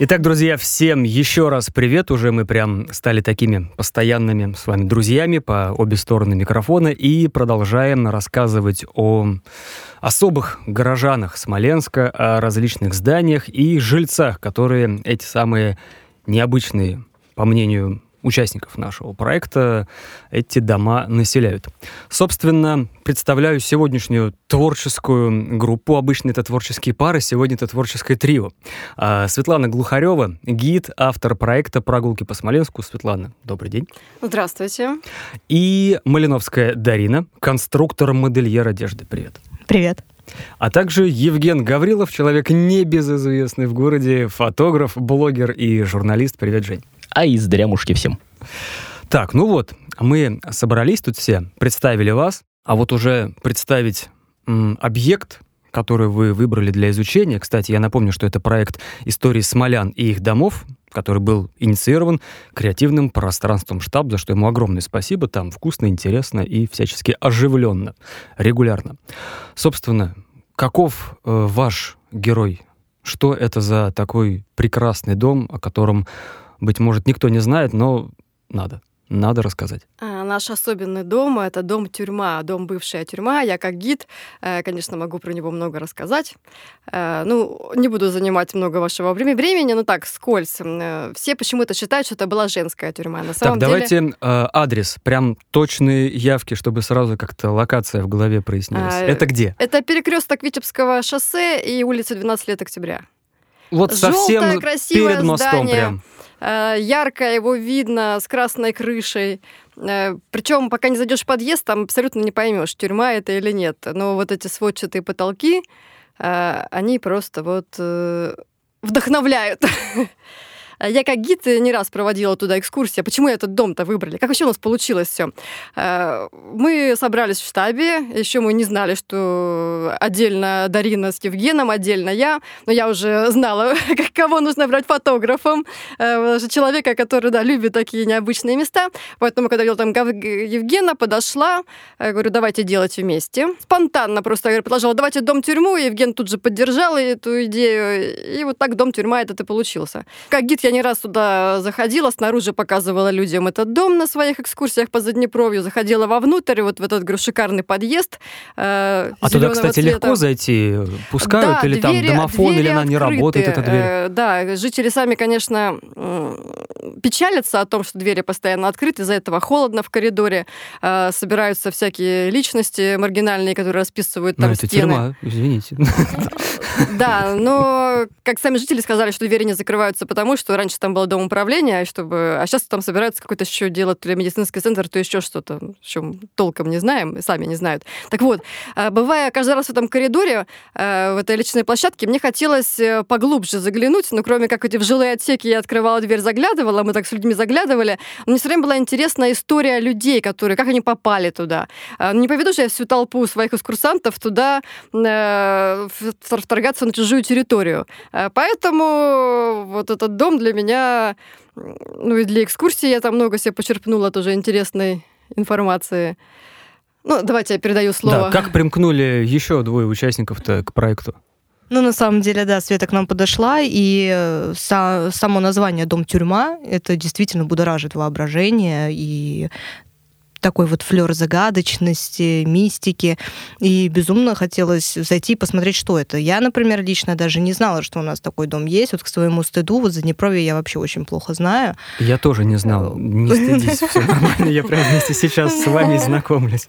Итак, друзья, всем еще раз привет. Уже мы прям стали такими постоянными с вами друзьями по обе стороны микрофона и продолжаем рассказывать о особых горожанах Смоленска, о различных зданиях и жильцах, которые эти самые необычные, по мнению участников нашего проекта эти дома населяют. Собственно, представляю сегодняшнюю творческую группу. Обычно это творческие пары, сегодня это творческое трио. А, Светлана Глухарева, гид, автор проекта «Прогулки по Смоленску». Светлана, добрый день. Здравствуйте. И Малиновская Дарина, конструктор-модельер одежды. Привет. Привет. А также Евген Гаврилов, человек небезызвестный в городе, фотограф, блогер и журналист. Привет, Жень а из дрямушки всем. Так, ну вот, мы собрались тут все, представили вас, а вот уже представить объект, который вы выбрали для изучения. Кстати, я напомню, что это проект истории смолян и их домов, который был инициирован креативным пространством штаб, за что ему огромное спасибо. Там вкусно, интересно и всячески оживленно, регулярно. Собственно, каков э, ваш герой? Что это за такой прекрасный дом, о котором быть может, никто не знает, но надо. Надо рассказать. А, наш особенный дом — это дом-тюрьма, дом бывшая тюрьма. Я как гид, э, конечно, могу про него много рассказать. Э, ну, не буду занимать много вашего времени, но так, скользь. Э, все почему-то считают, что это была женская тюрьма. На самом так, давайте деле... адрес, прям точные явки, чтобы сразу как-то локация в голове прояснилась. А, это где? Это перекресток Витебского шоссе и улица 12 лет октября. Вот Желтое, совсем перед мостом здание. прям. Э, ярко его видно с красной крышей. Э, Причем, пока не зайдешь в подъезд, там абсолютно не поймешь, тюрьма это или нет. Но вот эти сводчатые потолки, э, они просто вот вдохновляют. Э, я как гид не раз проводила туда экскурсии. Почему этот дом-то выбрали? Как вообще у нас получилось все? Э, мы собрались в штабе, еще мы не знали, что отдельно Дарина с Евгеном, отдельно я, но я уже знала, кого нужно брать фотографом, э, человека, который, да, любит такие необычные места. Поэтому, когда видела там Евгена, подошла, говорю, давайте делать вместе. Спонтанно просто я предложила, давайте дом-тюрьму, Евген тут же поддержал эту идею, и вот так дом-тюрьма этот и получился. Как гид я я не раз туда заходила, снаружи показывала людям этот дом на своих экскурсиях по Заднепровью, заходила вовнутрь, вот в этот шикарный подъезд. Э, а туда, кстати, цвета. легко зайти? Пускают? Да, или двери, там домофон, или она открыты. не работает, эта дверь? Э, да, жители сами, конечно, печалятся о том, что двери постоянно открыты, из-за этого холодно в коридоре, э, собираются всякие личности маргинальные, которые расписывают там Но это стены. тюрьма, извините. Да, но, как сами жители сказали, что двери не закрываются потому, что раньше там было дом управления, чтобы... а сейчас там собираются какой-то еще делать то ли медицинский центр, то еще что-то, в чем толком не знаем, сами не знают. Так вот, э, бывая каждый раз в этом коридоре, э, в этой личной площадке, мне хотелось э, поглубже заглянуть, но кроме как эти в жилые отсеки я открывала дверь, заглядывала, мы так с людьми заглядывали, мне все время была интересна история людей, которые, как они попали туда. Не поведу же я всю толпу своих экскурсантов туда вторгаться на чужую территорию. Поэтому вот этот дом для для меня, ну и для экскурсии я там много себе почерпнула тоже интересной информации. Ну, давайте я передаю слово. Да, как примкнули еще двое участников-то к проекту? Ну, на самом деле, да, Света к нам подошла, и э, са- само название «Дом-тюрьма» — это действительно будоражит воображение, и такой вот флер загадочности, мистики. И безумно хотелось зайти и посмотреть, что это. Я, например, лично даже не знала, что у нас такой дом есть. Вот к своему стыду, вот за Заднепровье я вообще очень плохо знаю. Я тоже не знал. Не стыдись, все нормально. Я прямо вместе сейчас с вами знакомлюсь.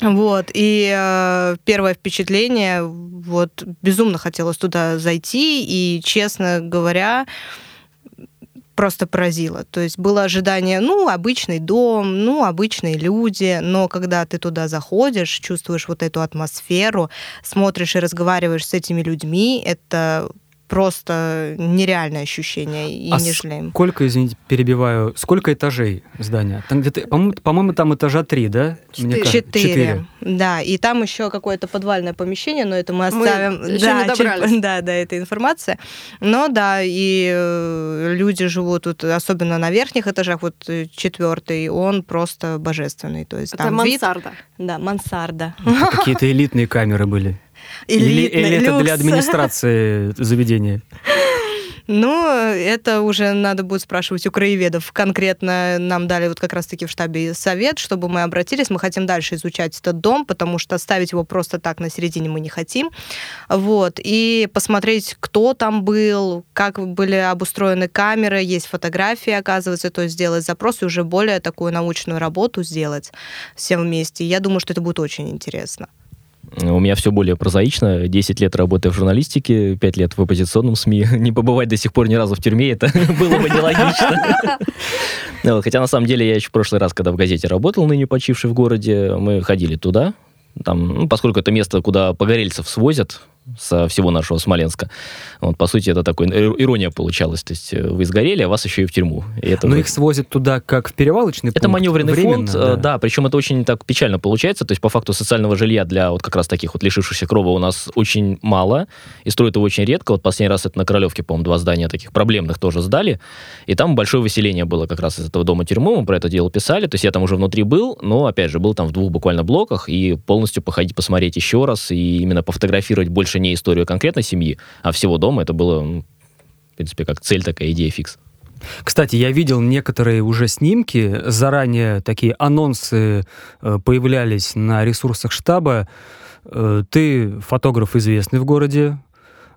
Вот, и э, первое впечатление, вот, безумно хотелось туда зайти, и, честно говоря, просто поразило. То есть было ожидание, ну, обычный дом, ну, обычные люди, но когда ты туда заходишь, чувствуешь вот эту атмосферу, смотришь и разговариваешь с этими людьми, это просто нереальное ощущение и а не жалеем. Сколько, извините, перебиваю, сколько этажей здания? Там где-то, по-моему, по-моему, там этажа три, да? Четыре. Четыре. Да, и там еще какое-то подвальное помещение, но это мы оставим. Мы еще да, не добрались. Чуть, да, да, это информация. Но да, и э, люди живут тут, особенно на верхних этажах, вот э, четвертый, он просто божественный. То есть это там мансарда. Вид, да, мансарда. Какие-то элитные камеры были. Элитный, или, или это для администрации заведения? Ну, это уже надо будет спрашивать у краеведов. Конкретно нам дали вот как раз-таки в штабе совет, чтобы мы обратились. Мы хотим дальше изучать этот дом, потому что ставить его просто так на середине мы не хотим. Вот. И посмотреть, кто там был, как были обустроены камеры, есть фотографии, оказывается, то есть сделать запрос и уже более такую научную работу сделать всем вместе. Я думаю, что это будет очень интересно. У меня все более прозаично. 10 лет работаю в журналистике, 5 лет в оппозиционном СМИ. Не побывать до сих пор ни разу в тюрьме, это было бы нелогично. Хотя, на самом деле, я еще в прошлый раз, когда в газете работал, ныне почивший в городе, мы ходили туда, там, ну, поскольку это место, куда погорельцев свозят, со всего нашего Смоленска. Вот, по сути, это такой ирония получалась. То есть э, вы сгорели, а вас еще и в тюрьму. И это Но вы... их свозят туда как в перевалочный это пункт? Это маневренный фонд, э, да. да, причем это очень так печально получается. То есть по факту социального жилья для вот как раз таких вот лишившихся крова у нас очень мало, и строят его очень редко. Вот последний раз это на Королевке, по-моему, два здания таких проблемных тоже сдали, и там большое выселение было как раз из этого дома тюрьмы, мы про это дело писали. То есть я там уже внутри был, но, опять же, был там в двух буквально блоках, и полностью походить, посмотреть еще раз, и именно пофотографировать больше больше не историю конкретной семьи, а всего дома. Это было, в принципе, как цель такая, идея фикс. Кстати, я видел некоторые уже снимки, заранее такие анонсы э, появлялись на ресурсах штаба. Э, ты фотограф известный в городе,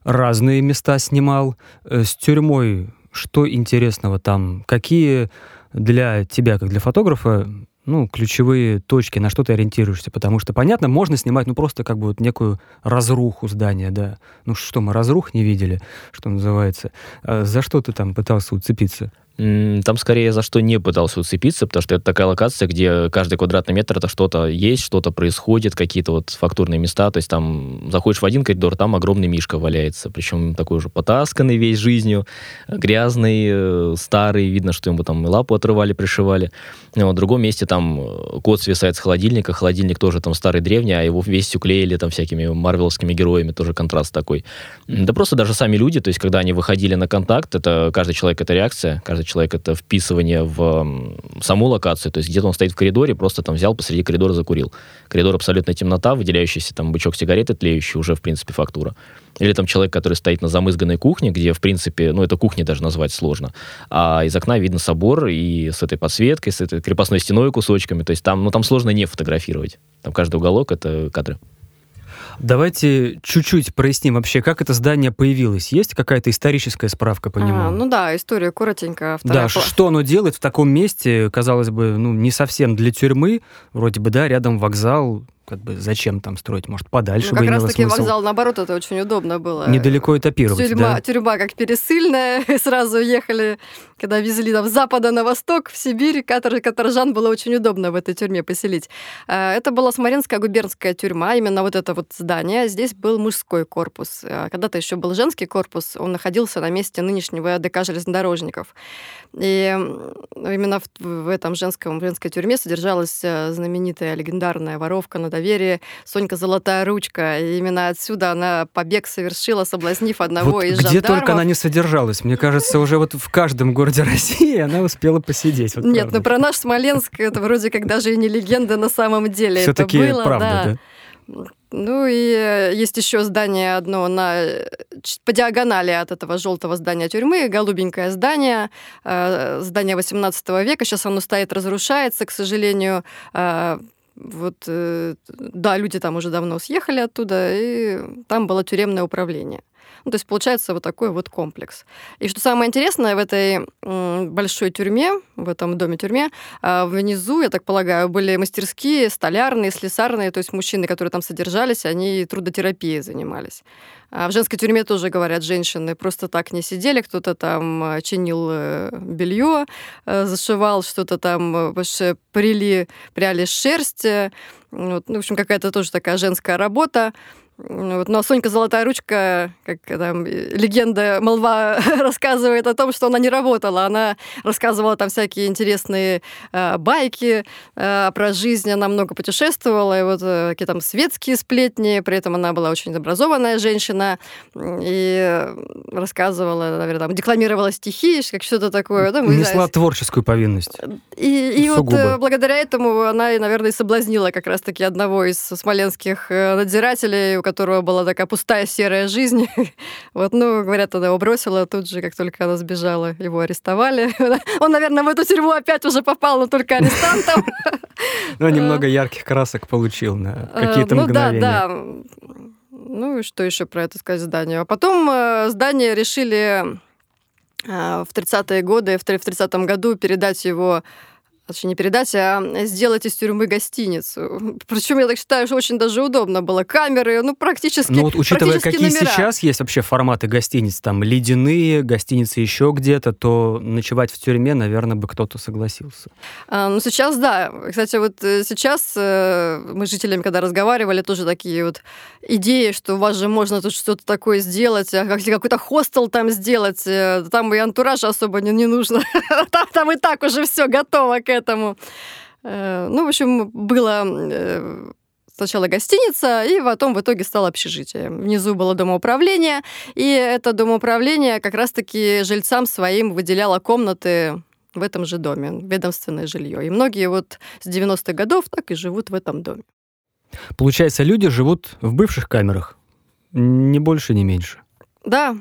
разные места снимал. Э, с тюрьмой что интересного там? Какие для тебя, как для фотографа, ну, ключевые точки, на что ты ориентируешься, потому что, понятно, можно снимать, ну, просто как бы вот некую разруху здания, да. Ну, что, мы разрух не видели, что называется. А за что ты там пытался уцепиться? Там скорее за что не пытался уцепиться, потому что это такая локация, где каждый квадратный метр это что-то есть, что-то происходит, какие-то вот фактурные места. То есть там заходишь в один коридор, там огромный мишка валяется, причем такой уже потасканный весь жизнью, грязный, э, старый, видно, что ему там лапу отрывали, пришивали. В другом месте там э, кот свисает с холодильника, холодильник тоже там старый, древний, а его весь уклеили там всякими марвеловскими героями, тоже контраст такой. Да просто даже сами люди, то есть когда они выходили на контакт, это каждый человек, это реакция, каждый человек это вписывание в саму локацию. То есть где-то он стоит в коридоре, просто там взял посреди коридора закурил. Коридор абсолютная темнота, выделяющийся там бычок сигареты тлеющий, уже в принципе фактура. Или там человек, который стоит на замызганной кухне, где в принципе, ну это кухней даже назвать сложно, а из окна видно собор и с этой подсветкой, с этой крепостной стеной кусочками. То есть там, ну там сложно не фотографировать. Там каждый уголок это кадры. Давайте чуть-чуть проясним вообще, как это здание появилось. Есть какая-то историческая справка по нему? А, ну да, история коротенько. Да, класс. что оно делает в таком месте, казалось бы, ну не совсем для тюрьмы, вроде бы, да, рядом вокзал, как бы зачем там строить? Может, подальше ну, как раз таки смысл? вокзал, наоборот, это очень удобно было. Недалеко этапировать, тюрьма, да? Тюрьма как пересыльная, сразу ехали, когда везли там с запада на восток, в Сибирь, катор, каторжан было очень удобно в этой тюрьме поселить. А, это была Смоленская губернская тюрьма, именно вот это вот здание. Здесь был мужской корпус. А, когда-то еще был женский корпус, он находился на месте нынешнего ДК железнодорожников. И именно в, в этом женском, женской тюрьме содержалась э, знаменитая легендарная воровка на доверие Сонька Золотая Ручка. И именно отсюда она побег совершила, соблазнив одного вот из где жандармов. Где только она не содержалась. Мне кажется, уже вот в каждом городе России она успела посидеть. Вот Нет, но ну про наш Смоленск это вроде как даже и не легенда на самом деле. Все-таки правда, да? да? Ну и э, есть еще здание одно на, по диагонали от этого желтого здания тюрьмы, голубенькое здание, э, здание 18 века. Сейчас оно стоит, разрушается, к сожалению. Э, вот, да, люди там уже давно съехали оттуда, и там было тюремное управление. Ну, то есть получается вот такой вот комплекс. И что самое интересное, в этой большой тюрьме, в этом доме-тюрьме, а, внизу, я так полагаю, были мастерские, столярные, слесарные, то есть мужчины, которые там содержались, они трудотерапией занимались. А в женской тюрьме тоже, говорят, женщины просто так не сидели, кто-то там а, чинил э, белье, э, зашивал что-то там, прили, пряли шерсть. Вот, ну, в общем, какая-то тоже такая женская работа. Вот. Но Сонька Золотая Ручка, как там легенда, молва рассказывает о том, что она не работала. Она рассказывала там всякие интересные э, байки э, про жизнь. Она много путешествовала, и вот э, какие там светские сплетни. При этом она была очень образованная женщина и рассказывала, наверное, там, декламировала стихи, как что-то такое. Там, Несла знаю, творческую повинность. И, и вот э, благодаря этому она, наверное, и соблазнила как раз-таки одного из смоленских э, надзирателей, которого была такая пустая серая жизнь. Вот, ну, говорят, она его бросила тут же, как только она сбежала. Его арестовали. Он, наверное, в эту тюрьму опять уже попал, но только арестантом. Ну, немного ярких красок получил на какие-то ну, мгновения. да, да. Ну и что еще про это сказать здание? А потом э, здание решили э, в 30-е годы, в 30-м году передать его точнее, не передать, а сделать из тюрьмы гостиницу. Причем, я так считаю, что очень даже удобно было. Камеры, ну, практически Ну вот, учитывая, какие номера. сейчас есть вообще форматы гостиниц, там, ледяные, гостиницы еще где-то, то ночевать в тюрьме, наверное, бы кто-то согласился. А, ну, сейчас, да. Кстати, вот э, сейчас э, мы с жителями, когда разговаривали, тоже такие вот идеи, что у вас же можно тут что-то такое сделать, а как какой-то хостел там сделать, э, там и антураж особо не, не нужно. там, там и так уже все готово к этому. Э, Ну, в общем, было э, сначала гостиница, и потом в итоге стало общежитие. Внизу было домоуправление, и это домоуправление как раз-таки жильцам своим выделяло комнаты в этом же доме, ведомственное жилье. И многие вот с 90-х годов так и живут в этом доме. Получается, люди живут в бывших камерах, не больше, не меньше. Да,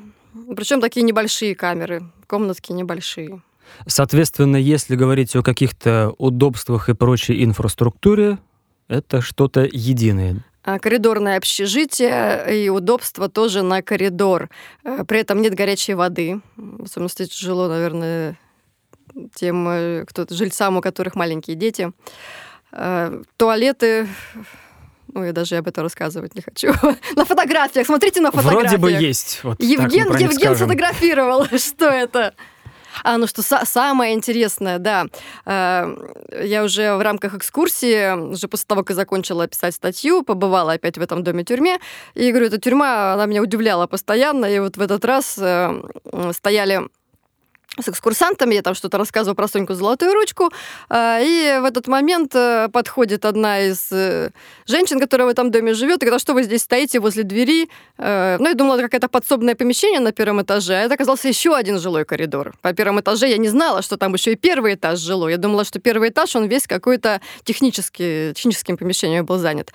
причем такие небольшие камеры, комнатки небольшие. Соответственно, если говорить о каких-то удобствах и прочей инфраструктуре, это что-то единое. А Коридорное общежитие и удобство тоже на коридор. Э, При этом нет горячей воды. В особенности тяжело, наверное, тем э, кто жильцам, у которых маленькие дети. Э, Туалеты ну, я даже об этом рассказывать не хочу. на фотографиях. Смотрите на фотографиях. Вроде бы есть. Вот Евген, Евген скажем. сфотографировал. Что это? А, ну что, са- самое интересное, да. Э, Я уже в рамках экскурсии, уже после того, как закончила писать статью, побывала опять в этом доме-тюрьме. И говорю, эта тюрьма, она меня удивляла постоянно. И вот в этот раз э, стояли с экскурсантами, я там что-то рассказываю про Соньку Золотую Ручку, э, и в этот момент э, подходит одна из э, женщин, которая в этом доме живет, и говорит, «А что вы здесь стоите возле двери? Э, Ну, я думала, это какое-то подсобное помещение на первом этаже, а это оказался еще один жилой коридор. По первому этаже я не знала, что там еще и первый этаж жилой. Я думала, что первый этаж, он весь какой-то техническим помещением был занят.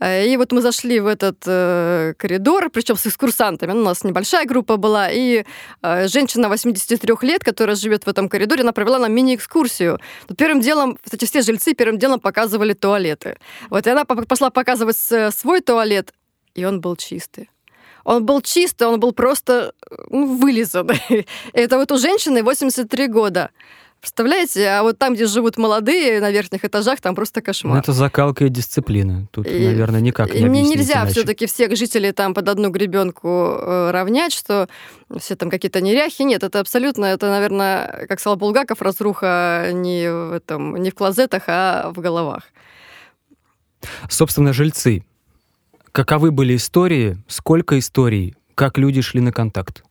Э, И вот мы зашли в этот э, коридор, причем с экскурсантами. Ну, У нас небольшая группа была, и э, женщина 83 лет, которая живет в этом коридоре, она провела нам мини-экскурсию. Первым делом, кстати, все жильцы первым делом показывали туалеты. Вот и она по- пошла показывать с- свой туалет, и он был чистый. Он был чистый, он был просто э, ну, вылизан. Это вот у женщины 83 года. Представляете? А вот там, где живут молодые, на верхних этажах, там просто Ну, кошмар. это закалка и дисциплина. Тут, И- наверное, никак не И мне нельзя иначе. все-таки всех жителей там под одну гребенку э, равнять, что все там какие-то неряхи. Нет, это абсолютно, это, наверное, как сказал Булгаков, разруха не в, этом, не в клозетах, а в головах. Собственно, жильцы. Каковы были истории? Сколько историй? Как люди шли на контакт?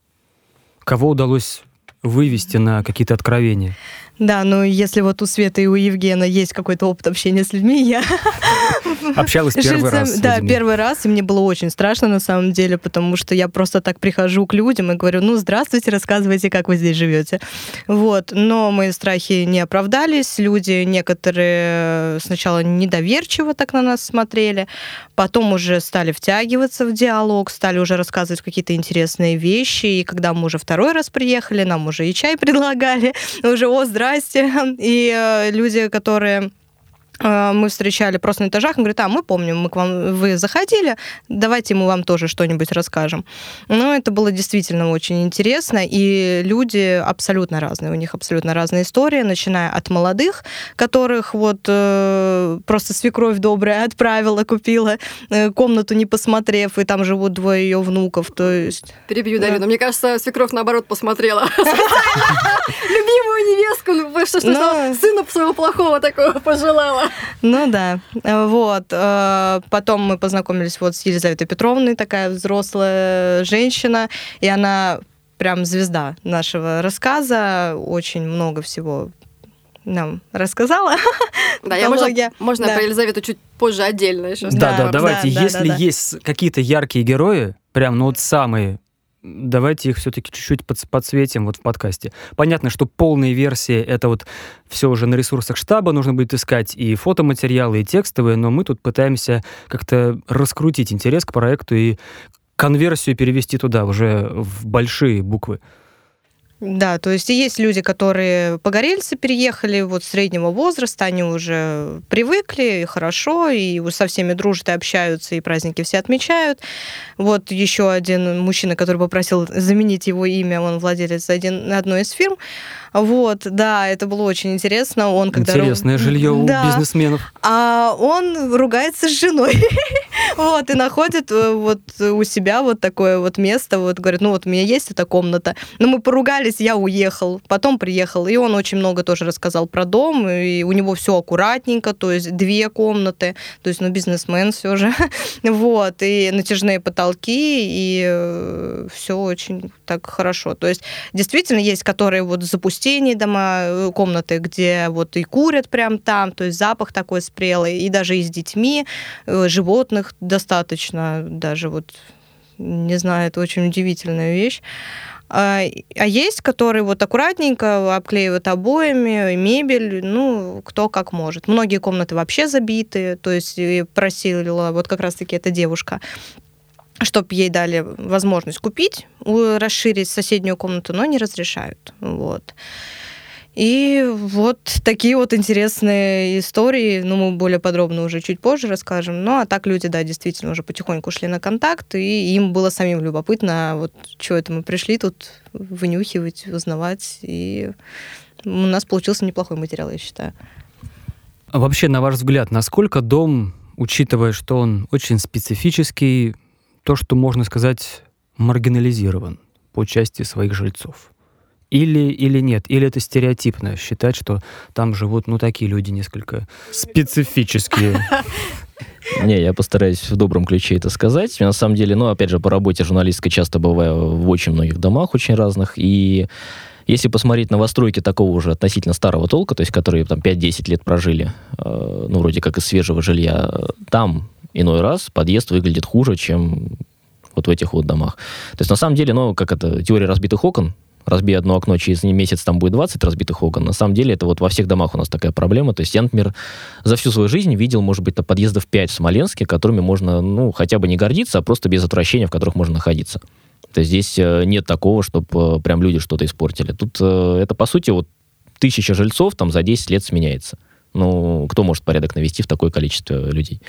Кого удалось вывести на какие-то откровения? Да, ну если вот у Светы и у Евгена есть какой-то опыт общения с людьми, я Общалась первый жильцам- раз Да, первый раз, и мне было очень страшно на самом деле, потому что я просто так прихожу к людям и говорю, ну, здравствуйте, рассказывайте, как вы здесь живете. Вот, но мои страхи не оправдались, люди некоторые сначала недоверчиво так на нас смотрели, потом уже стали втягиваться в диалог, стали уже рассказывать какие-то интересные вещи, и когда мы уже второй раз приехали, нам уже и чай предлагали, уже, о, здрасте, и э, люди, которые мы встречали просто на этажах, он говорит, а, мы помним, мы к вам, вы заходили, давайте мы вам тоже что-нибудь расскажем. Ну, это было действительно очень интересно, и люди абсолютно разные, у них абсолютно разные истории, начиная от молодых, которых вот э, просто свекровь добрая отправила, купила э, комнату не посмотрев, и там живут двое ее внуков, то есть... Перебью, Да. Дарину. Мне кажется, свекровь наоборот посмотрела. Любимую невестку, ну, что, что, Ну. сына своего плохого такого пожелала. Ну да, вот. Э, Потом мы познакомились вот с Елизаветой Петровной, такая взрослая женщина, и она прям звезда нашего рассказа, очень много всего нам рассказала. Да, я можно, можно Да. про Елизавету чуть позже отдельно еще Да, да, Да, давайте. да, да, Если да, да. есть какие-то яркие герои, прям, ну вот самые давайте их все-таки чуть-чуть под, подсветим вот в подкасте. Понятно, что полные версии — это вот все уже на ресурсах штаба, нужно будет искать и фотоматериалы, и текстовые, но мы тут пытаемся как-то раскрутить интерес к проекту и конверсию перевести туда, уже в большие буквы. Да, то есть есть люди, которые погорельцы переехали вот среднего возраста, они уже привыкли, и хорошо, и со всеми дружат и общаются, и праздники все отмечают. Вот еще один мужчина, который попросил заменить его имя, он владелец один, одной из фирм, вот, да, это было очень интересно. Он когда Интересное жилье у да. бизнесменов. А он ругается с женой. вот, и находит э, вот у себя вот такое вот место, вот говорит, ну вот у меня есть эта комната. Но мы поругались, я уехал, потом приехал, и он очень много тоже рассказал про дом, и у него все аккуратненько, то есть две комнаты, то есть, ну, бизнесмен все же. вот, и натяжные потолки, и э, все очень так хорошо. То есть, действительно, есть, которые вот запустении дома, э, комнаты, где вот и курят прям там, то есть запах такой спрелый, и даже и с детьми, э, животных достаточно, даже вот, не знаю, это очень удивительная вещь. А, а есть, которые вот аккуратненько обклеивают обоями, мебель, ну, кто как может. Многие комнаты вообще забиты, то есть просила вот как раз-таки эта девушка чтобы ей дали возможность купить, расширить соседнюю комнату, но не разрешают. Вот. И вот такие вот интересные истории, ну, мы более подробно уже чуть позже расскажем. Ну, а так люди, да, действительно уже потихоньку шли на контакт, и им было самим любопытно, вот что это мы пришли тут вынюхивать, узнавать, и у нас получился неплохой материал, я считаю. А вообще, на ваш взгляд, насколько дом, учитывая, что он очень специфический, то, что можно сказать, маргинализирован по части своих жильцов. Или, или нет, или это стереотипно считать, что там живут, ну, такие люди несколько специфические. Не, я постараюсь в добром ключе это сказать. На самом деле, ну, опять же, по работе журналистской часто бываю в очень многих домах, очень разных, и если посмотреть новостройки такого уже относительно старого толка, то есть которые там 5-10 лет прожили, э, ну, вроде как из свежего жилья, там иной раз подъезд выглядит хуже, чем вот в этих вот домах. То есть на самом деле, ну, как это, теория разбитых окон, разбей одно окно, через месяц там будет 20 разбитых окон. На самом деле это вот во всех домах у нас такая проблема. То есть я, например, за всю свою жизнь видел, может быть, подъездов 5 в Смоленске, которыми можно, ну, хотя бы не гордиться, а просто без отвращения, в которых можно находиться. То есть здесь э, нет такого, чтобы э, прям люди что-то испортили. Тут э, это, по сути, вот тысяча жильцов там за 10 лет сменяется. Ну, кто может порядок навести в такое количество людей?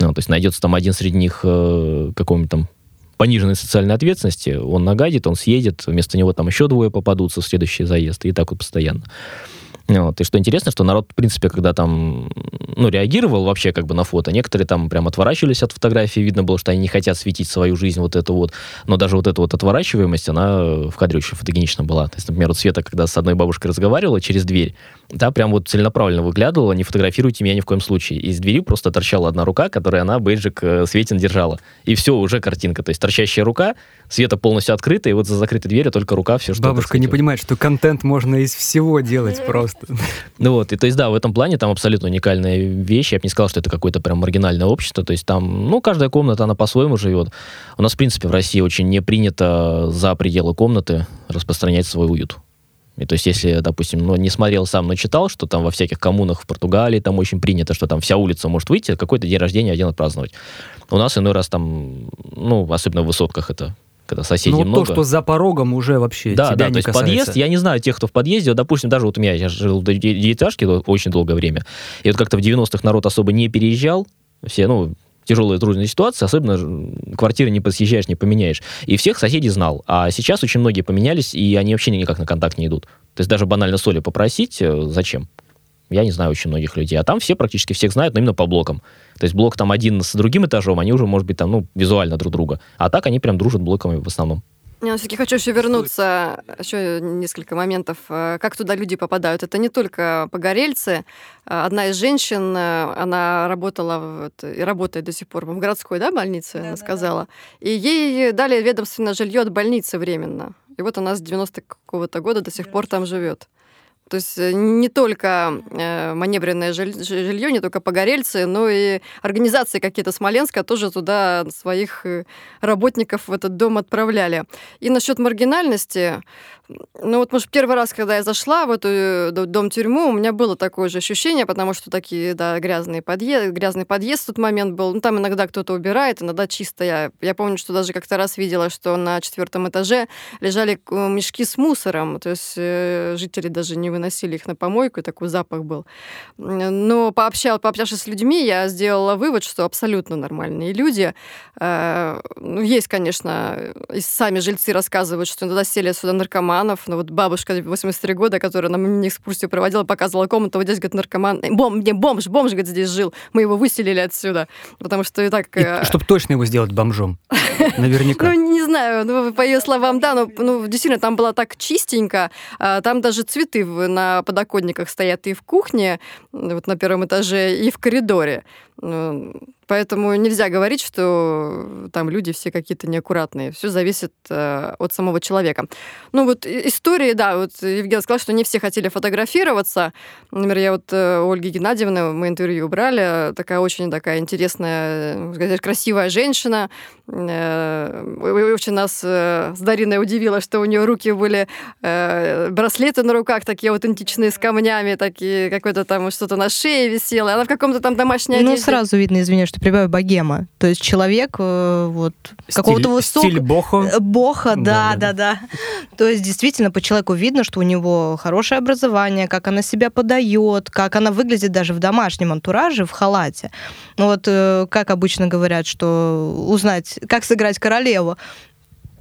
Ну, то есть найдется там один среди них э, какому-нибудь там пониженной социальной ответственности, он нагадит, он съедет, вместо него там еще двое попадутся в следующий заезд, и так вот постоянно. Вот. И что интересно, что народ, в принципе, когда там, ну, реагировал вообще как бы на фото, некоторые там прям отворачивались от фотографии, видно было, что они не хотят светить свою жизнь вот эту вот, но даже вот эта вот отворачиваемость, она в кадре очень фотогенично была. То есть, например, вот Света, когда с одной бабушкой разговаривала через дверь, да, прям вот целенаправленно выглядывала, не фотографируйте меня ни в коем случае. Из двери просто торчала одна рука, которой она бейджик э, Светин держала. И все, уже картинка. То есть торчащая рука, Света полностью открыта, и вот за закрытой дверью только рука, все что Бабушка не понимает, что контент можно из всего делать просто. Ну вот, и то есть, да, в этом плане там абсолютно уникальная вещь. Я бы не сказал, что это какое-то прям маргинальное общество. То есть там, ну, каждая комната, она по-своему живет. У нас, в принципе, в России очень не принято за пределы комнаты распространять свой уют. И то есть, если, допустим, ну, не смотрел сам, но читал, что там во всяких коммунах в Португалии там очень принято, что там вся улица может выйти, какой-то день рождения один отпраздновать. У нас иной раз там, ну, особенно в высотках это когда соседей ну, много. то, что за порогом уже вообще да, тебя да, не то есть касается. подъезд, я не знаю тех, кто в подъезде, вот, допустим, даже вот у меня, я жил в девятиэтажке очень долгое время, и вот как-то в 90-х народ особо не переезжал, все, ну, тяжелая трудная ситуация, особенно квартиры не посъезжаешь, не поменяешь. И всех соседей знал. А сейчас очень многие поменялись, и они вообще никак на контакт не идут. То есть даже банально соли попросить, э, зачем? Я не знаю очень многих людей. А там все практически всех знают, но именно по блокам. То есть блок там один с другим этажом, они уже, может быть, там, ну, визуально друг друга. А так они прям дружат блоками в основном. Я все-таки хочу еще вернуться, еще несколько моментов. Э, как туда люди попадают? Это не только погорельцы. Э, одна из женщин, э, она работала вот, и работает до сих пор в городской да, больнице, да, она да, сказала. Да. И ей дали ведомственное жилье от больницы временно. И вот она с 90 какого-то года до сих пор там живет. То есть э, не только э, маневренное жилье, не только погорельцы, но и организации какие-то Смоленска тоже туда своих э, работников в этот дом отправляли. И насчет маргинальности, ну вот, может, первый раз, когда я зашла в эту дом-тюрьму, у меня было такое же ощущение, потому что такие, да, грязные подъезд, грязный подъезд в тот момент был. Ну, там иногда кто-то убирает, иногда чисто. Я, я помню, что даже как-то раз видела, что на четвертом этаже лежали мешки с мусором, то есть жители даже не выносили их на помойку, и такой запах был. Но пообщал, пообщавшись с людьми, я сделала вывод, что абсолютно нормальные люди. Э, ну, есть, конечно, и сами жильцы рассказывают, что иногда сели сюда наркоманов. Ну вот бабушка 83 года, которая нам экскурсию проводила, показывала комнату, вот здесь, говорит, наркоман. Бом, не, бомж, бомж, говорит, здесь жил. Мы его выселили отсюда. Потому что и так... И, э... Чтобы точно его сделать бомжом. Наверняка. Ну, не знаю, ну, по ее словам, да, но ну, действительно, там было так чистенько. А, там даже цветы на подоконниках стоят и в кухне, вот на первом этаже, и в коридоре. Ну, поэтому нельзя говорить, что там люди все какие-то неаккуратные. Все зависит э, от самого человека. Ну вот истории, да, вот Евгений сказал, что не все хотели фотографироваться. Например, я вот э, Ольги Геннадьевны, мы интервью брали, такая очень такая интересная, сказать, красивая женщина. Э, очень нас э, с Дариной удивило, что у нее руки были э, браслеты на руках, такие аутентичные, с камнями, такие, какое-то там что-то на шее висело. Она в каком-то там домашней ну, одежде сразу видно, извиняюсь, что прибавил богема. То есть человек э, вот какого-то высокого... Стиль бохо. Э, бохо, да, да, да, да. То есть действительно по человеку видно, что у него хорошее образование, как она себя подает, как она выглядит даже в домашнем антураже, в халате. Ну вот, э, как обычно говорят, что узнать, как сыграть королеву,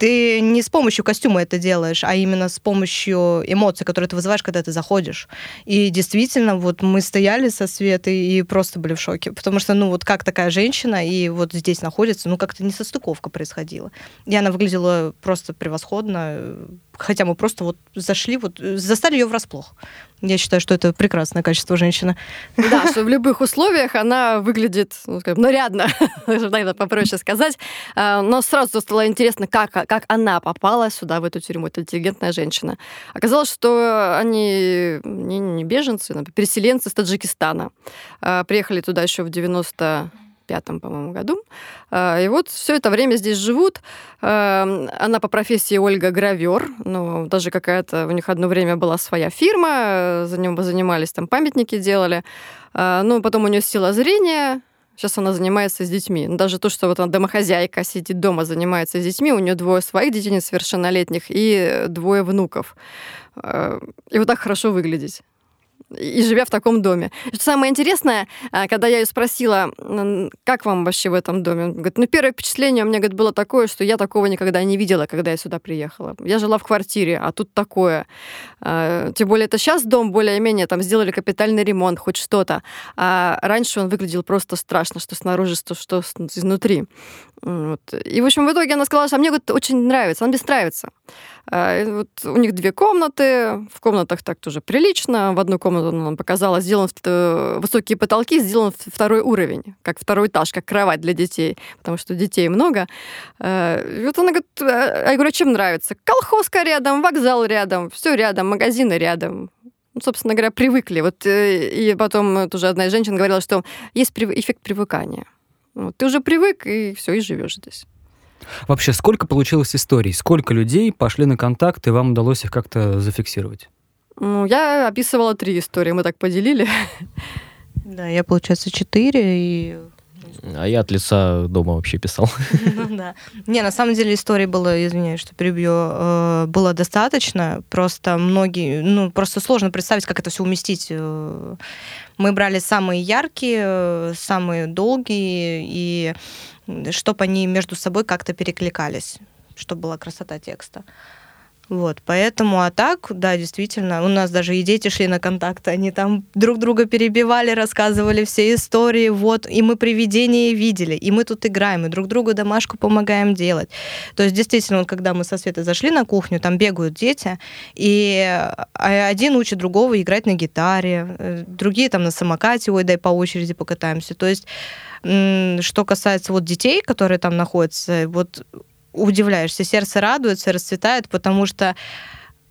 ты не с помощью костюма это делаешь, а именно с помощью эмоций, которые ты вызываешь, когда ты заходишь. И действительно, вот мы стояли со Светой и просто были в шоке, потому что, ну, вот как такая женщина и вот здесь находится, ну, как-то не состыковка происходила. И она выглядела просто превосходно, хотя мы просто вот зашли, вот застали ее врасплох. Я считаю, что это прекрасное качество женщины. Да, что в любых условиях она выглядит ну, скажем, нарядно, наверное, попроще сказать. А, но сразу стало интересно, как, как она попала сюда, в эту тюрьму. Это интеллигентная женщина. Оказалось, что они не, не беженцы, а переселенцы из Таджикистана. А, приехали туда еще в 90 пятом, по-моему, году. А, и вот все это время здесь живут. А, она по профессии Ольга гравер. Ну, даже какая-то у них одно время была своя фирма, за ним занимались, там памятники делали. Ну, потом у нее сила зрения, Сейчас она занимается с детьми. Ну, даже то, что вот она домохозяйка сидит дома, занимается с детьми, у нее двое своих детей несовершеннолетних и двое внуков. И вот так хорошо выглядеть и живя в таком доме. Что самое интересное, а, когда я ее спросила, как вам вообще в этом доме, он говорит, ну, первое впечатление у меня говорит, было такое, что я такого никогда не видела, когда я сюда приехала. Я жила в квартире, а тут такое. А, тем более это сейчас дом более-менее, там сделали капитальный ремонт, хоть что-то. А раньше он выглядел просто страшно, что снаружи, что, что изнутри. Вот. И, в общем, в итоге она сказала, что «А мне говорит, очень нравится, она без нравится. А, вот у них две комнаты, в комнатах так тоже прилично. В одну комнату нам показала, сделан э, высокие потолки, сделан второй уровень, как второй этаж, как кровать для детей, потому что детей много. А, и вот она говорит, «А, я говорю, а чем нравится? Колхозка рядом, вокзал рядом, все рядом, магазины рядом. Ну, собственно говоря, привыкли. Вот, э, и потом тоже одна из женщин говорила, что есть эффект привыкания. Вот, ты уже привык, и все, и живешь здесь. Вообще, сколько получилось историй? Сколько людей пошли на контакт, и вам удалось их как-то зафиксировать? Ну, я описывала три истории, мы так поделили. Да, я, получается, четыре, и а я от лица дома вообще писал. Да. Не, на самом деле истории было, извиняюсь, что перебью, э, было достаточно. Просто многие, ну, просто сложно представить, как это все уместить. Э. Мы брали самые яркие, э, самые долгие, и чтобы они между собой как-то перекликались, чтобы была красота текста. Вот, поэтому, а так, да, действительно, у нас даже и дети шли на контакт, они там друг друга перебивали, рассказывали все истории, вот, и мы привидения видели, и мы тут играем, и друг другу домашку помогаем делать. То есть, действительно, вот, когда мы со Светой зашли на кухню, там бегают дети, и а, один учит другого играть на гитаре, э, другие там на самокате, ой, дай по очереди покатаемся. То есть, что касается вот детей, которые там находятся, вот удивляешься, сердце радуется, расцветает, потому что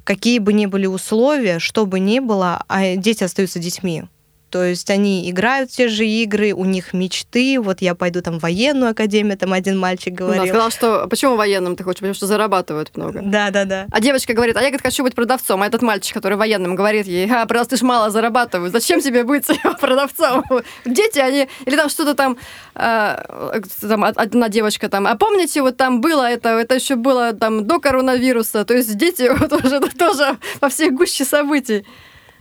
какие бы ни были условия, что бы ни было, а дети остаются детьми. То есть они играют те же игры, у них мечты. Вот я пойду там в военную академию, там один мальчик говорил. Ну, сказал, что почему военным ты хочешь? Потому что зарабатывают много. Да, да, да. А девочка говорит, а я говорит, хочу быть продавцом. А этот мальчик, который военным, говорит ей, а, просто ты ж мало зарабатываешь. Зачем тебе быть продавцом? Дети, они... Или там что-то там, э, там одна девочка там, а помните, вот там было это, это еще было там до коронавируса. То есть дети вот уже тоже во всей гуще событий.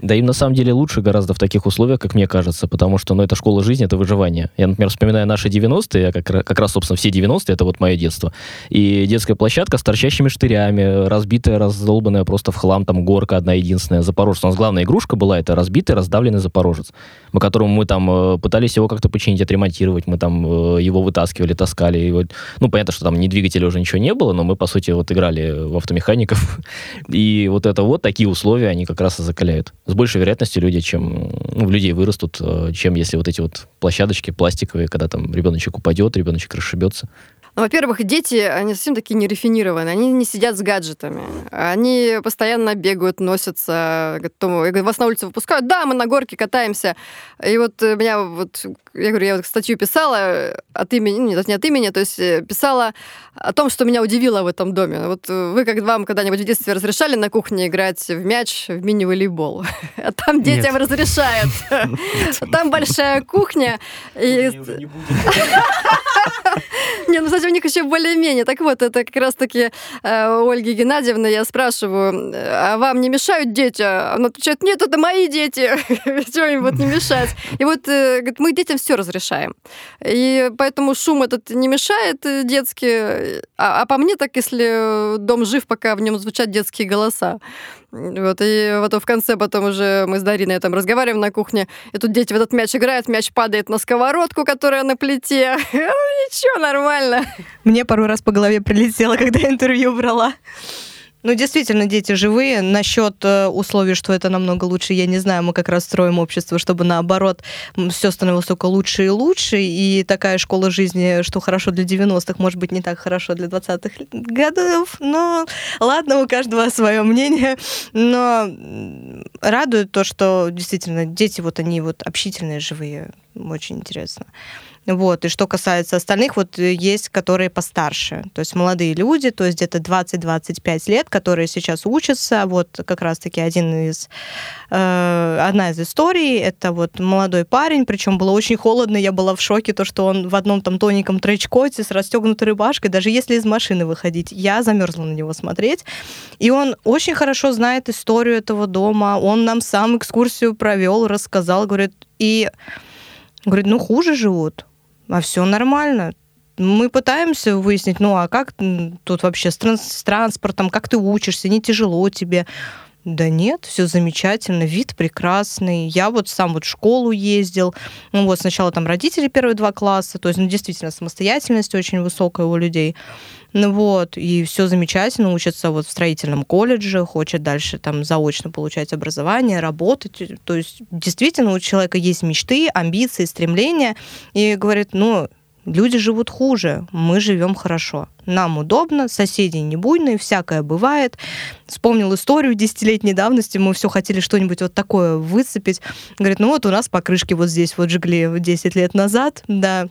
Да им на самом деле лучше гораздо в таких условиях, как мне кажется, потому что, ну, это школа жизни, это выживание. Я, например, вспоминаю наши 90-е, я как, как раз, собственно, все 90-е, это вот мое детство. И детская площадка с торчащими штырями, разбитая, раздолбанная просто в хлам, там горка одна единственная, Запорожец. У нас главная игрушка была, это разбитый, раздавленный Запорожец, по которому мы там э, пытались его как-то починить, отремонтировать, мы там э, его вытаскивали, таскали. Его... Ну, понятно, что там ни двигателя уже ничего не было, но мы, по сути, вот играли в автомехаников. И вот это вот, такие условия, они как раз и закаляют с большей вероятностью люди, чем ну, в людей вырастут, э, чем если вот эти вот площадочки пластиковые, когда там ребеночек упадет, ребеночек расшибется. Ну, во-первых, дети, они совсем такие нерафинированные, они не сидят с гаджетами. Они постоянно бегают, носятся. Говорю, вас на улицу выпускают? Да, мы на горке катаемся. И вот меня вот, я говорю, я вот статью писала от имени, ну, нет, не от имени, то есть э, писала о том, что меня удивило в этом доме. Вот вы, как вам когда-нибудь в детстве разрешали на кухне играть в мяч, в мини-волейбол? А там детям Нет. разрешают. Там большая кухня. И... Не, ну, них еще более-менее. Так вот, это как раз-таки э, Ольги Геннадьевны я спрашиваю, а вам не мешают дети? Она отвечает, нет, это мои дети. Чего им вот не мешать? И вот э, говорит, мы детям все разрешаем. И поэтому шум этот не мешает э, детский. А, а по мне так, если дом жив, пока в нем звучат детские голоса. Вот, и вот в конце потом уже мы с Дариной там разговариваем на кухне, и тут дети в этот мяч играют, мяч падает на сковородку, которая на плите. Ничего, нормально. Мне пару раз по голове прилетело, когда интервью брала. Ну, действительно, дети живые. Насчет э, условий, что это намного лучше, я не знаю. Мы как раз строим общество, чтобы наоборот все становилось только лучше и лучше. И такая школа жизни, что хорошо для 90-х, может быть, не так хорошо для 20-х годов. Но ладно, у каждого свое мнение. Но радует то, что действительно дети, вот они вот общительные, живые. Очень интересно. Вот. И что касается остальных, вот э, есть, которые постарше, то есть молодые люди, то есть где-то 20-25 лет, которые сейчас учатся. Вот как раз-таки один из, э, одна из историй, это вот молодой парень, причем было очень холодно, я была в шоке, то, что он в одном там тоненьком тречкоте с расстегнутой рубашкой, даже если из машины выходить, я замерзла на него смотреть. И он очень хорошо знает историю этого дома, он нам сам экскурсию провел, рассказал, говорит, и говорит, ну хуже живут а все нормально. Мы пытаемся выяснить, ну а как тут вообще с, транс с транспортом, как ты учишься, не тяжело тебе. Да нет, все замечательно, вид прекрасный. Я вот сам вот в школу ездил. Ну вот сначала там родители первые два класса, то есть ну, действительно самостоятельность очень высокая у людей. Ну вот, и все замечательно, учатся вот в строительном колледже, хочет дальше там заочно получать образование, работать. То есть действительно у человека есть мечты, амбиции, стремления. И говорит, ну, люди живут хуже, мы живем хорошо. Нам удобно, соседи не буйные, всякое бывает. Вспомнил историю десятилетней давности, мы все хотели что-нибудь вот такое выцепить. Говорит, ну вот у нас покрышки вот здесь вот жгли 10 лет назад, да,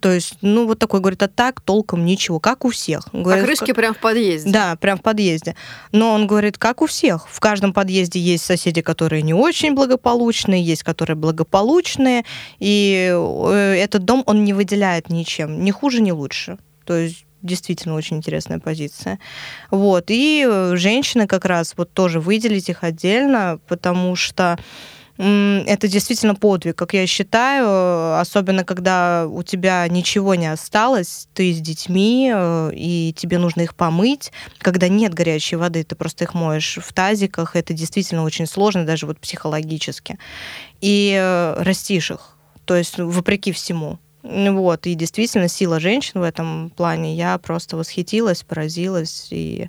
то есть, ну, вот такой, говорит, а так толком ничего, как у всех. Говорит, Покрышки как... прям в подъезде? Да, прям в подъезде. Но он говорит, как у всех. В каждом подъезде есть соседи, которые не очень благополучные, есть, которые благополучные, и э, этот дом, он не выделяет ничем, ни хуже, ни лучше. То есть действительно очень интересная позиция. Вот. И э, женщины как раз вот тоже выделить их отдельно, потому что это действительно подвиг, как я считаю, особенно когда у тебя ничего не осталось, ты с детьми, э, и тебе нужно их помыть, когда нет горячей воды, ты просто их моешь в тазиках, это действительно очень сложно, даже вот психологически. И э, растишь их, то есть вопреки всему. Вот, и действительно сила женщин в этом плане, я просто восхитилась, поразилась, и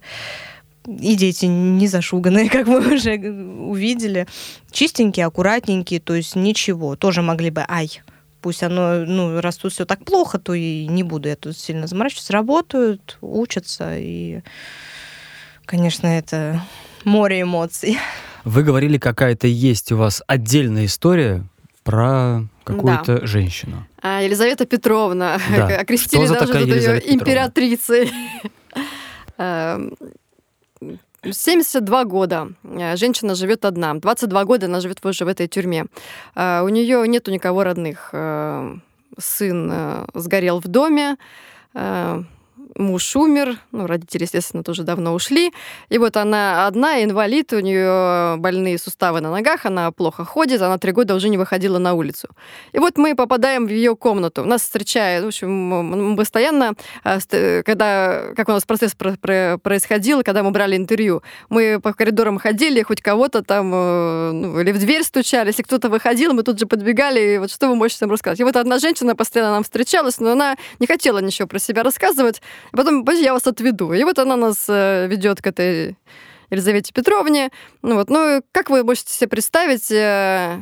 и дети не зашуганные, как мы уже увидели. Чистенькие, аккуратненькие, то есть ничего. Тоже могли бы, ай, пусть оно, ну, раз тут все так плохо, то и не буду я тут сильно заморачиваться. Работают, учатся, и, конечно, это море эмоций. Вы говорили, какая-то есть у вас отдельная история про какую-то да. женщину. А, Елизавета Петровна. Да. Окрестили даже тут ее императрицей. 72 эм, года э, женщина живет одна. 22 года она живет уже в этой тюрьме. Э, у нее нету никого родных. Э, сын сгорел в доме муж умер, ну, родители, естественно, тоже давно ушли. И вот она одна, инвалид, у нее больные суставы на ногах, она плохо ходит, она три года уже не выходила на улицу. И вот мы попадаем в ее комнату. Нас встречает, в общем, мы постоянно, а, когда, как у нас процесс происходил, когда мы брали интервью, мы по коридорам ходили, хоть кого-то там, э, ну, или в дверь стучали, если кто-то выходил, мы тут же подбегали, и вот что вы можете нам рассказать? И вот одна женщина постоянно нам встречалась, но она не хотела ничего про себя рассказывать, Потом, подожди, я вас отведу. И вот она нас э, ведет к этой Елизавете Петровне. Ну, вот, ну, как вы можете себе представить э,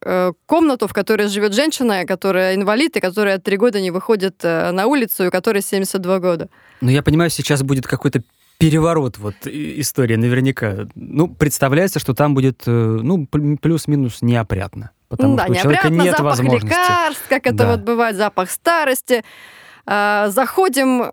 э, комнату, в которой живет женщина, которая инвалид, и которая три года не выходит на улицу, и которой 72 года? Ну, я понимаю, сейчас будет какой-то переворот вот история наверняка. Ну, представляется, что там будет, ну, плюс-минус неопрятно. Потому да, что у человека нет запах возможности. лекарств, как это да. вот бывает, запах старости. А, заходим,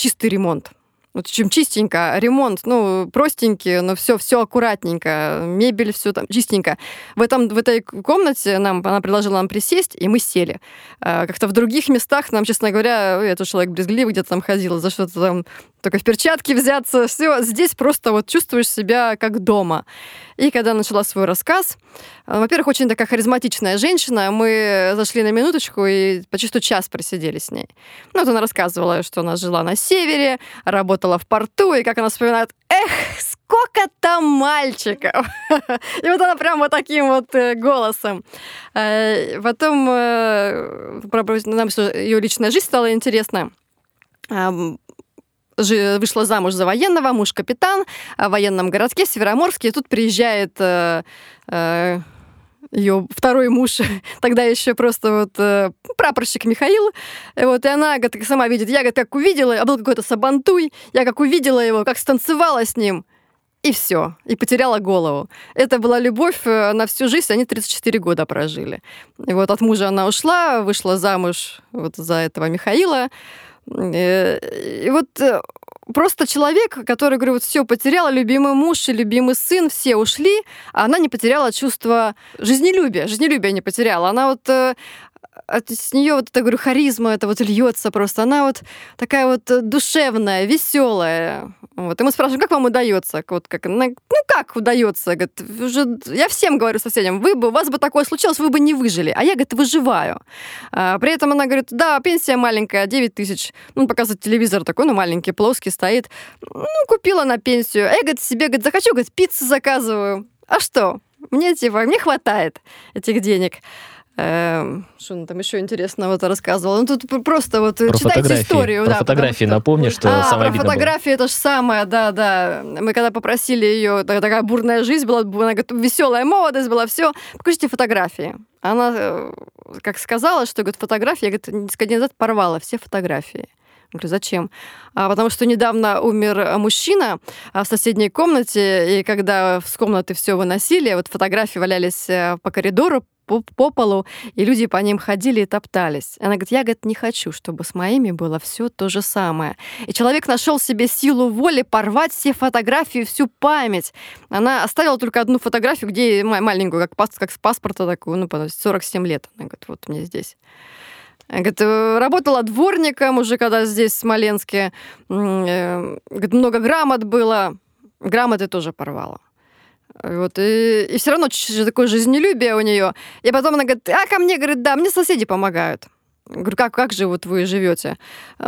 чистый ремонт. Вот чем чистенько, ремонт, ну, простенький, но все, все аккуратненько, мебель, все там чистенько. В, этом, в этой комнате нам, она предложила нам присесть, и мы сели. А, как-то в других местах нам, честно говоря, я тоже человек брезгливый, где-то там ходила, за что-то там только в перчатки взяться, все. Здесь просто вот чувствуешь себя как дома. И когда начала свой рассказ, э, во-первых, очень такая харизматичная женщина, мы зашли на минуточку и почти час просидели с ней. Ну, вот она рассказывала, что она жила на севере, работала в порту, и как она вспоминает, эх, сколько там мальчиков! И вот она прямо вот таким вот э, голосом. Э, потом нам ее личная жизнь стала интересна вышла замуж за военного, муж капитан в военном городке Североморске. И тут приезжает э, э, ее второй муж, тогда еще просто вот э, прапорщик Михаил. И вот и она говорит, сама видит, я говорит, как увидела, а был какой-то сабантуй, я как увидела его, как станцевала с ним, и все, и потеряла голову. Это была любовь э, на всю жизнь, они 34 года прожили. И вот от мужа она ушла, вышла замуж вот за этого Михаила. Э, и вот э, просто человек, который, говорю, вот все потеряла, любимый муж и любимый сын, все ушли, а она не потеряла чувство жизнелюбия, жизнелюбия не потеряла. Она вот э, от, с нее вот это, говорю, харизма, это вот льется просто. Она вот такая вот душевная, веселая. Вот. И мы спрашиваем, как вам удается? Вот как, ну как удается? Говорит, уже, я всем говорю соседям, вы бы, у вас бы такое случилось, вы бы не выжили. А я, говорит, выживаю. А, при этом она говорит, да, пенсия маленькая, 9 тысяч. Ну, показывает телевизор такой, ну, маленький, плоский стоит. Ну, купила на пенсию. А я, говорит, себе, говорит, захочу, говорит, пиццу заказываю. А что? Мне, типа, мне хватает этих денег. Эм, что он там еще интересного-то рассказывал? Ну, тут просто вот про читайте историю. Про да, фотографии что... напомни, что а, самое про фотографии было. это же самое, да, да. Мы когда попросили ее, такая бурная жизнь была, она говорит, веселая молодость была, все. Покажите фотографии. Она э, как сказала, что говорит, фотографии, я говорит, несколько дней назад порвала все фотографии. Я говорю, зачем? А, потому что недавно умер мужчина а, в соседней комнате, и когда с комнаты все выносили, вот фотографии валялись э, по коридору, по, по полу, и люди по ним ходили и топтались. Она говорит, я, говорит, не хочу, чтобы с моими было все то же самое. И человек нашел себе силу воли порвать все фотографии, всю память. Она оставила только одну фотографию, где маленькую, как, пас, как с паспорта такую, ну, 47 лет. Она говорит, вот мне здесь. Говорит, «Э, работала дворником уже, когда здесь, в Смоленске. Э, говорит, много грамот было. Грамоты тоже порвала. Вот, и, и все равно такое жизнелюбие у нее. И потом она говорит, а ко мне, говорит, да, мне соседи помогают. Говорю, как, как же вот вы живете?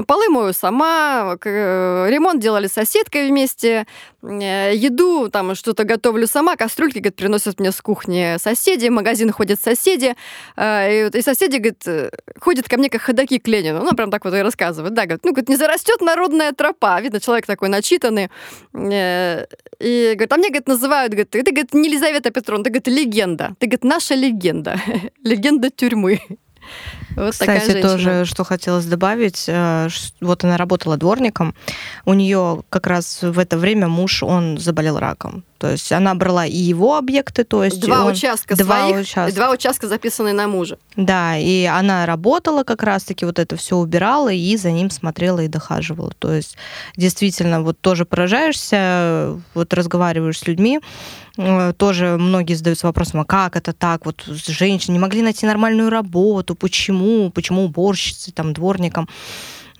Полы мою сама, ремонт делали с соседкой вместе, э, еду, там что-то готовлю сама, кастрюльки, говорит, приносят мне с кухни соседи, в магазин ходят соседи, э, и, и соседи, говорит, э, ходят ко мне как ходаки к Ленину. Ну, прям так вот и рассказывают. Да, говорит, ну, говорит, не зарастет народная тропа. Видно, человек такой начитанный. И, говорит, а мне, говорит, называют, говорит, ты, говорит, не Елизавета Петровна, ты, говорит, легенда. Ты, говорит, наша легенда. легенда тюрьмы. Вот Кстати, тоже, что хотелось добавить, э, вот она работала дворником, у нее как раз в это время муж, он заболел раком. То есть она брала и его объекты, то есть Два он- участка два своих, участка. два участка, записанные на мужа. Да, и она работала как раз-таки, вот это все убирала и за ним смотрела и дохаживала. То есть действительно вот тоже поражаешься, вот разговариваешь с людьми, э, тоже многие задаются вопросом, а как это так, вот женщины не могли найти нормальную работу, почему, почему уборщицы, там, дворникам.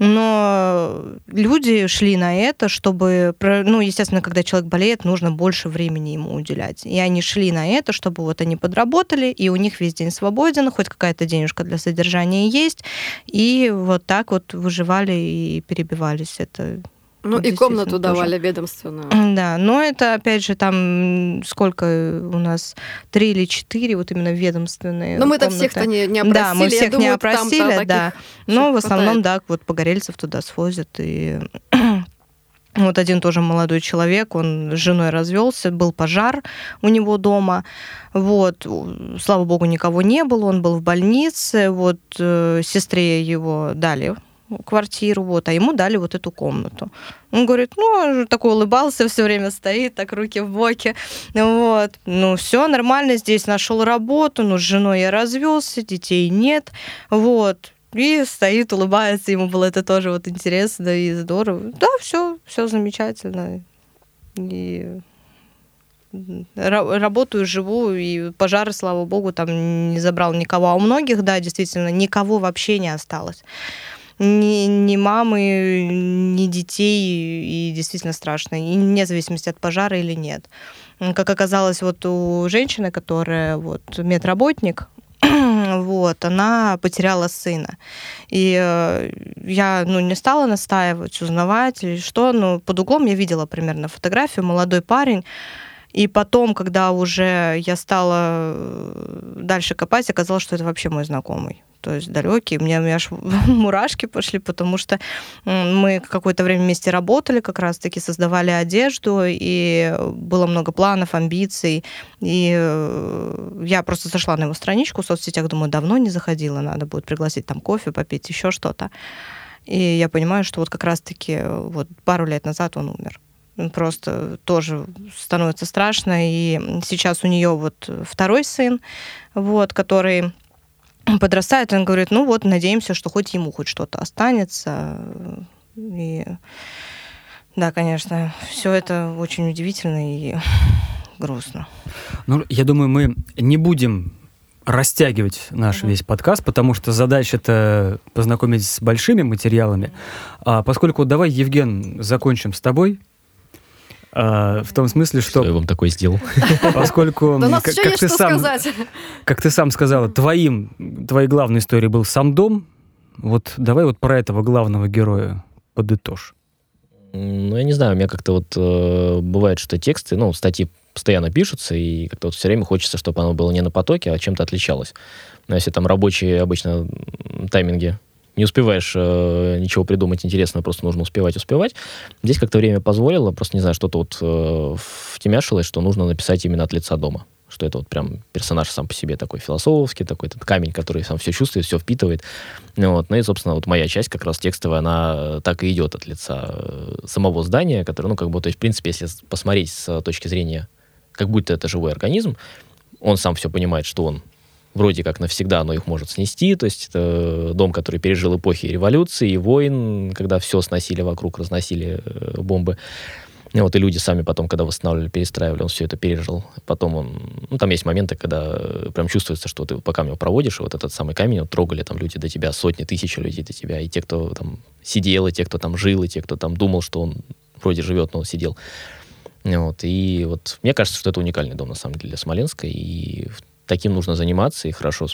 Но люди шли на это, чтобы, ну, естественно, когда человек болеет, нужно больше времени ему уделять. И они шли на это, чтобы вот они подработали, и у них весь день свободен, хоть какая-то денежка для содержания есть, и вот так вот выживали и перебивались. Это Ну и комнату тоже. давали ведомственную. да, но это, опять же, там сколько у нас, три или четыре вот именно ведомственные Но мы-то комнаты. всех-то не, не опросили. Да, мы всех думаю, не опросили, да. Но в основном, хватает. да, вот погорельцев туда свозят. И вот один тоже молодой человек, он с женой развелся, был пожар у него дома. Вот, слава богу, никого не было, он был в больнице. Вот э, сестре его дали квартиру, вот, а ему дали вот эту комнату. Он говорит, ну, такой улыбался, все время стоит, так руки в боки. Вот, ну, все нормально, здесь нашел работу, ну, с женой я развелся, детей нет. Вот, и стоит, улыбается, ему было это тоже вот интересно и здорово. Да, все, все замечательно. И ра- работаю, живу, и пожары, слава богу, там не забрал никого. А у многих, да, действительно, никого вообще не осталось. Ни, ни мамы, ни детей, и действительно страшно. И вне зависимости от пожара или нет. Как оказалось, вот у женщины, которая вот медработник, вот, она потеряла сына. И э, я, ну, не стала настаивать, узнавать или что, но под углом я видела примерно фотографию, молодой парень, и потом, когда уже я стала э, дальше копать, оказалось, что это вообще мой знакомый. То есть далекий. Мне, у меня аж мурашки пошли, потому что мы какое-то время вместе работали, как раз-таки создавали одежду, и было много планов, амбиций. И э, я просто зашла на его страничку в соцсетях, думаю, давно не заходила, надо будет пригласить там кофе, попить, еще что-то. И я понимаю, что вот как раз-таки э, вот пару лет назад он умер. Просто тоже становится страшно. И сейчас у нее вот второй сын, вот, который подрастает, он говорит, ну вот, надеемся, что хоть ему хоть что-то останется. И да, конечно, все это очень удивительно и грустно. Ну, я думаю, мы не будем растягивать наш Мгм. весь подкаст, потому что задача это познакомить с большими материалами. А поскольку давай, Евген, закончим с тобой. А, в том смысле, Что я что вам такое сделал? поскольку, как, ты что сам, сказать. как ты сам сказала, твоим, твоей главной историей был сам дом. Вот давай вот про этого главного героя подытожь. Ну, я не знаю, у меня как-то вот э, бывает, что тексты, ну, статьи постоянно пишутся, и как-то вот все время хочется, чтобы оно было не на потоке, а чем-то отличалось. Но если там рабочие обычно тайминги не успеваешь э, ничего придумать интересного, просто нужно успевать, успевать. Здесь как-то время позволило, просто, не знаю, что-то вот э, втемяшилось, что нужно написать именно от лица дома. Что это вот прям персонаж сам по себе такой философский, такой этот камень, который сам все чувствует, все впитывает. Ну Вот. Ну и, собственно, вот моя часть как раз текстовая, она так и идет от лица э, самого здания, которое, ну, как бы, то есть, в принципе, если посмотреть с точки зрения, как будто это живой организм, он сам все понимает, что он вроде как навсегда, но их может снести. То есть это дом, который пережил эпохи революции и войн, когда все сносили вокруг, разносили э, бомбы. Вот и люди сами потом, когда восстанавливали, перестраивали, он все это пережил. Потом он... Ну, там есть моменты, когда э, прям чувствуется, что ты по камню проводишь, и вот этот самый камень вот, трогали там люди до тебя, сотни, тысячи людей до тебя, и те, кто там сидел, и те, кто там жил, и те, кто там думал, что он вроде живет, но он сидел. Вот, и вот мне кажется, что это уникальный дом, на самом деле, для Смоленска, и таким нужно заниматься, и хорошо,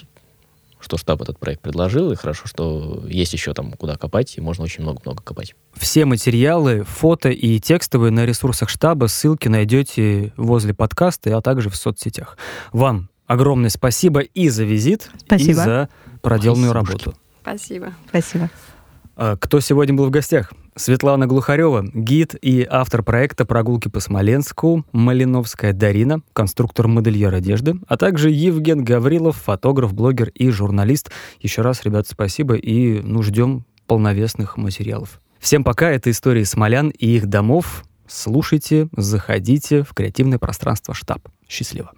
что штаб этот проект предложил, и хорошо, что есть еще там куда копать, и можно очень много-много копать. Все материалы, фото и текстовые на ресурсах штаба, ссылки найдете возле подкаста, а также в соцсетях. Вам огромное спасибо и за визит, и Спасибо. за проделанную Спасибо. работу. Спасибо. Спасибо. А, Кто сегодня был в гостях? Светлана Глухарева, гид и автор проекта «Прогулки по Смоленску», Малиновская Дарина, конструктор-модельер одежды, а также Евген Гаврилов, фотограф, блогер и журналист. Еще раз, ребят, спасибо и ну, ждем полновесных материалов. Всем пока, это истории смолян и их домов. слушайте, заходите в креативное пространство штаб. Счастливо.